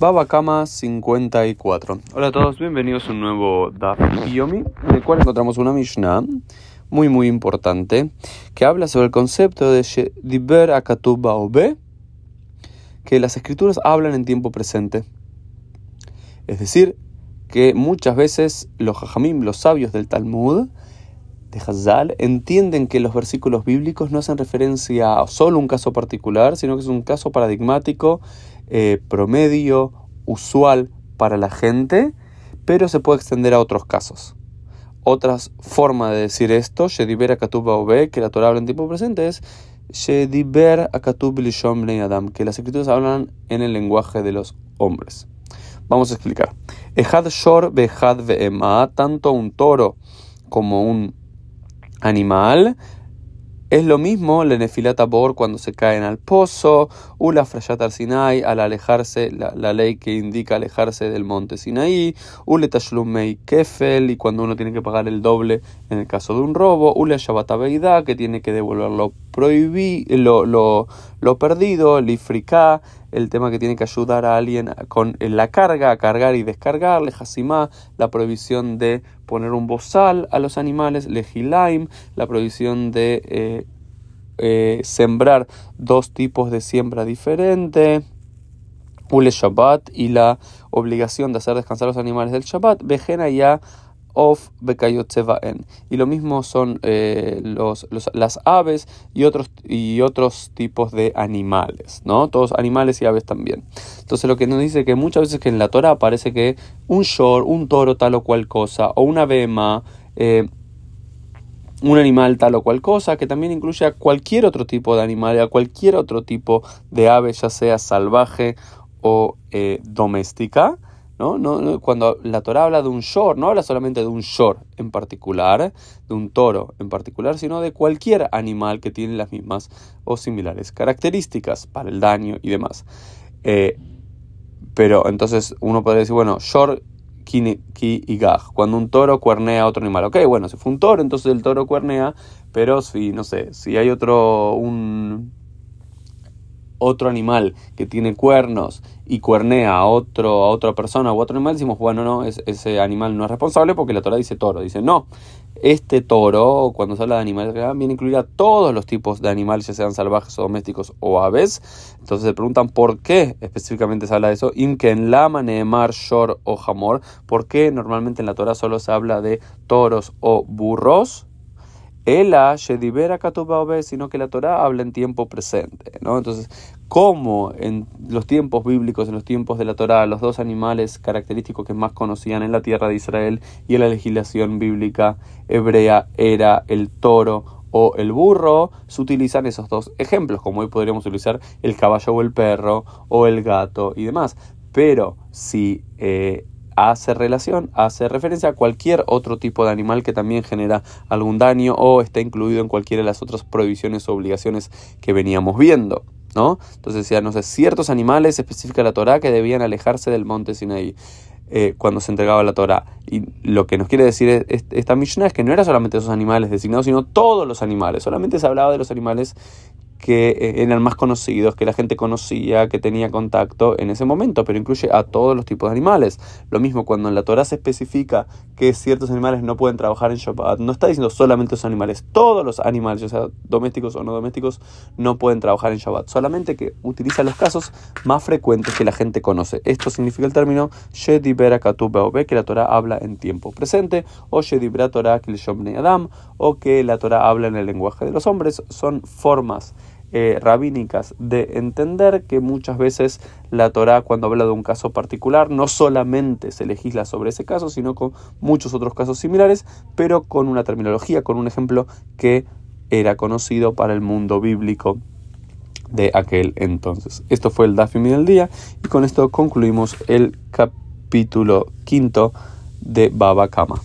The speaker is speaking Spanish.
Baba Kama 54. Hola a todos, bienvenidos a un nuevo Daf Yomi, en el cual encontramos una Mishnah muy muy importante que habla sobre el concepto de Diber Akatub Baobe, que las escrituras hablan en tiempo presente. Es decir, que muchas veces los Jajamim, los sabios del Talmud, de Hazal, entienden que los versículos bíblicos no hacen referencia a solo un caso particular, sino que es un caso paradigmático eh, promedio, usual para la gente, pero se puede extender a otros casos. Otras formas de decir esto, Akatub que la Torah habla en tiempo presente, es Shediber Akatub Adam, que las escrituras hablan en el lenguaje de los hombres. Vamos a explicar. Ejad Shor Behad Ve'ema, tanto un toro como un animal es lo mismo la nefilata bor cuando se caen al pozo, ula frayat al Sinai al alejarse, la, ley que indica alejarse del monte Sinaí, ule tashlumei kefel y cuando uno tiene que pagar el doble en el caso de un robo, ule shabbat que tiene que devolver lo, lo, lo, lo perdido, lifrika, el tema que tiene que ayudar a alguien con la carga, a cargar y descargar, la prohibición de poner un bozal a los animales, legilaim, la prohibición de eh, eh, sembrar dos tipos de siembra diferente, ule Shabbat y la obligación de hacer descansar los animales del Shabbat, vejena ya of en. Y lo mismo son eh, los, las aves y otros, y otros tipos de animales, ¿no? Todos animales y aves también. Entonces lo que nos dice que muchas veces que en la Torah aparece que un shor, un toro tal o cual cosa, o una bema, eh, un animal tal o cual cosa, que también incluye a cualquier otro tipo de animal, a cualquier otro tipo de ave, ya sea salvaje o eh, doméstica. ¿No? No, cuando la Torah habla de un shor, no habla solamente de un shor en particular, de un toro en particular, sino de cualquier animal que tiene las mismas o similares características para el daño y demás. Eh, pero entonces uno podría decir, bueno, shor, ki, y gaj, cuando un toro cuernea a otro animal. Ok, bueno, si fue un toro, entonces el toro cuernea, pero si, no sé, si hay otro, un otro animal que tiene cuernos y cuernea a, otro, a otra persona o otro animal, decimos, bueno, no, ese animal no es responsable porque la Torah dice toro. Dice, no, este toro, cuando se habla de animales, viene a incluir a todos los tipos de animales, ya sean salvajes o domésticos o aves. Entonces se preguntan por qué específicamente se habla de eso. en lama, neemar, shor o jamor. ¿Por qué normalmente en la Torah solo se habla de toros o burros? Ela Shedibera Katuba sino que la Torah habla en tiempo presente. ¿no? Entonces, ¿cómo en los tiempos bíblicos, en los tiempos de la Torah, los dos animales característicos que más conocían en la tierra de Israel y en la legislación bíblica hebrea era el toro o el burro, se utilizan esos dos ejemplos, como hoy podríamos utilizar el caballo o el perro, o el gato y demás. Pero si eh, hace relación, hace referencia a cualquier otro tipo de animal que también genera algún daño o está incluido en cualquiera de las otras prohibiciones o obligaciones que veníamos viendo. ¿no? Entonces decía, no sé, ciertos animales, específica la Torah, que debían alejarse del monte Sinaí. Eh, cuando se entregaba la Torah. Y lo que nos quiere decir esta Mishnah es que no era solamente esos animales designados, sino todos los animales. Solamente se hablaba de los animales que eh, eran más conocidos, que la gente conocía, que tenía contacto en ese momento, pero incluye a todos los tipos de animales. Lo mismo cuando en la Torah se especifica que ciertos animales no pueden trabajar en Shabbat, no está diciendo solamente los animales, todos los animales, ya sea domésticos o no domésticos, no pueden trabajar en Shabbat, solamente que utiliza los casos más frecuentes que la gente conoce. Esto significa el término que la Torah habla en tiempo presente, o Torah Adam, o que la Torah habla en el lenguaje de los hombres, son formas eh, rabínicas de entender que muchas veces la Torah cuando habla de un caso particular no solamente se legisla sobre ese caso, sino con muchos otros casos similares, pero con una terminología, con un ejemplo que era conocido para el mundo bíblico de aquel entonces. Esto fue el Dafimi del día y con esto concluimos el capítulo quinto de Baba Kama.